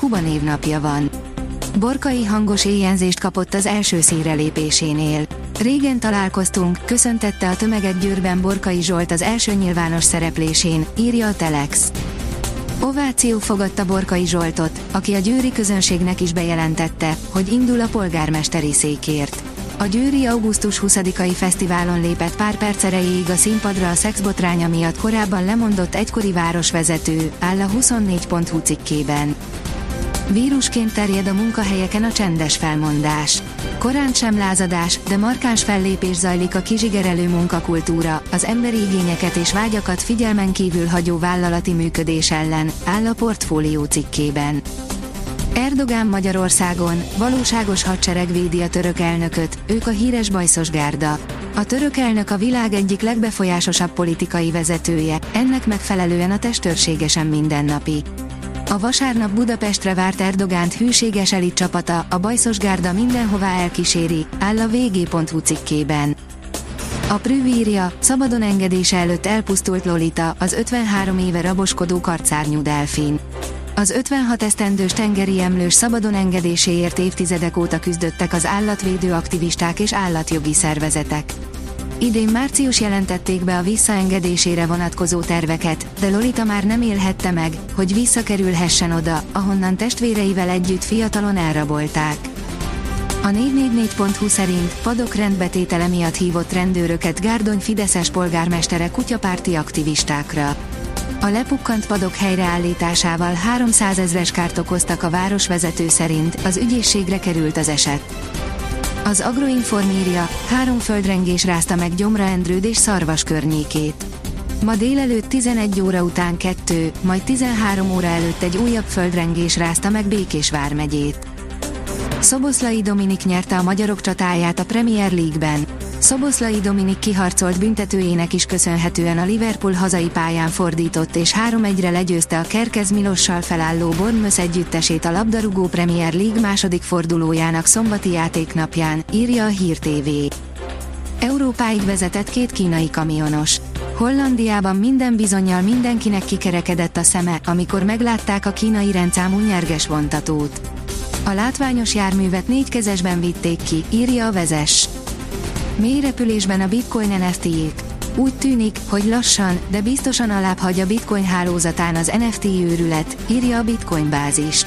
Huba névnapja van. Borkai hangos éjjelzést kapott az első színre lépésénél. Régen találkoztunk, köszöntette a tömeget Győrben Borkai Zsolt az első nyilvános szereplésén, írja a Telex. Ováció fogadta Borkai Zsoltot, aki a győri közönségnek is bejelentette, hogy indul a polgármesteri székért. A Győri augusztus 20-ai fesztiválon lépett pár perc erejéig a színpadra a szexbotránya miatt korábban lemondott egykori városvezető, áll a 24.hu cikkében. Vírusként terjed a munkahelyeken a csendes felmondás. Korán sem lázadás, de markáns fellépés zajlik a kizsigerelő munkakultúra, az emberi igényeket és vágyakat figyelmen kívül hagyó vállalati működés ellen, áll a portfólió cikkében. Erdogán Magyarországon, valóságos hadsereg védi a török elnököt, ők a híres bajszos gárda. A török elnök a világ egyik legbefolyásosabb politikai vezetője, ennek megfelelően a testőrségesen mindennapi. A vasárnap Budapestre várt Erdogánt hűséges elit csapata, a bajszos gárda mindenhová elkíséri, áll a vg.hu cikkében. A Prüv írja, szabadon engedése előtt elpusztult Lolita, az 53 éve raboskodó karcárnyú delfin. Az 56 esztendős tengeri emlős szabadon engedéséért évtizedek óta küzdöttek az állatvédő aktivisták és állatjogi szervezetek. Idén március jelentették be a visszaengedésére vonatkozó terveket, de Lolita már nem élhette meg, hogy visszakerülhessen oda, ahonnan testvéreivel együtt fiatalon elrabolták. A 444.hu szerint padok rendbetétele miatt hívott rendőröket Gárdony Fideszes polgármestere kutyapárti aktivistákra. A lepukkant padok helyreállításával 300 ezres kárt okoztak a városvezető szerint, az ügyészségre került az eset. Az Agroinform írja, három földrengés rázta meg Gyomra Endrőd és Szarvas környékét. Ma délelőtt 11 óra után kettő, majd 13 óra előtt egy újabb földrengés rázta meg Békés vármegyét. Szoboszlai Dominik nyerte a magyarok csatáját a Premier League-ben. Szoboszlai Dominik kiharcolt büntetőjének is köszönhetően a Liverpool hazai pályán fordított és 3-1-re legyőzte a Kerkez Milossal felálló Bournemouth együttesét a labdarúgó Premier League második fordulójának szombati játéknapján, írja a Hír TV. Európáig vezetett két kínai kamionos. Hollandiában minden bizonyal mindenkinek kikerekedett a szeme, amikor meglátták a kínai rendszámú nyerges vontatót. A látványos járművet négy kezesben vitték ki, írja a vezes. Mély repülésben a bitcoin NFT-jék. Úgy tűnik, hogy lassan, de biztosan alább hagy a bitcoin hálózatán az NFT őrület, írja a bitcoin bázis.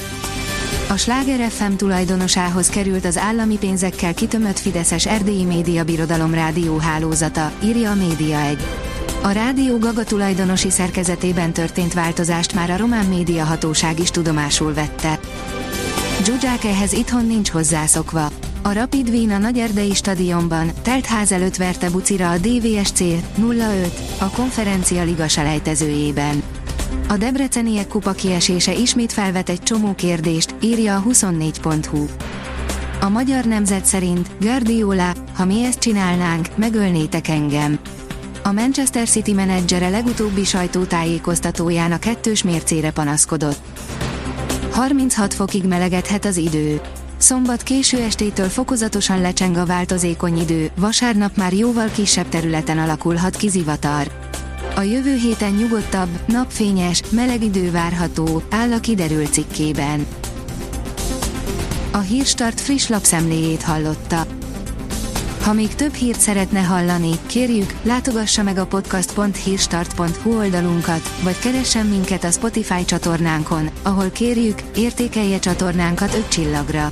A Sláger FM tulajdonosához került az állami pénzekkel kitömött Fideszes Erdélyi Média Birodalom rádió hálózata, írja a Média 1. A rádió Gaga tulajdonosi szerkezetében történt változást már a román média hatóság is tudomásul vette. Zsuzsák ehhez itthon nincs hozzászokva. A Rapid Wien a Erdei stadionban, telt ház előtt verte bucira a DVSC 0-5 a konferencia liga selejtezőjében. A Debreceniek kupa kiesése ismét felvet egy csomó kérdést, írja a 24.hu. A magyar nemzet szerint Guardiola, ha mi ezt csinálnánk, megölnétek engem. A Manchester City menedzsere legutóbbi sajtótájékoztatóján a kettős mércére panaszkodott. 36 fokig melegedhet az idő. Szombat késő estétől fokozatosan lecseng a változékony idő, vasárnap már jóval kisebb területen alakulhat ki zivatar. A jövő héten nyugodtabb, napfényes, meleg idő várható, áll a kiderült cikkében. A Hírstart friss lapszemléjét hallotta. Ha még több hírt szeretne hallani, kérjük, látogassa meg a podcast.hírstart.hu oldalunkat, vagy keressen minket a Spotify csatornánkon, ahol kérjük, értékelje csatornánkat 5 csillagra.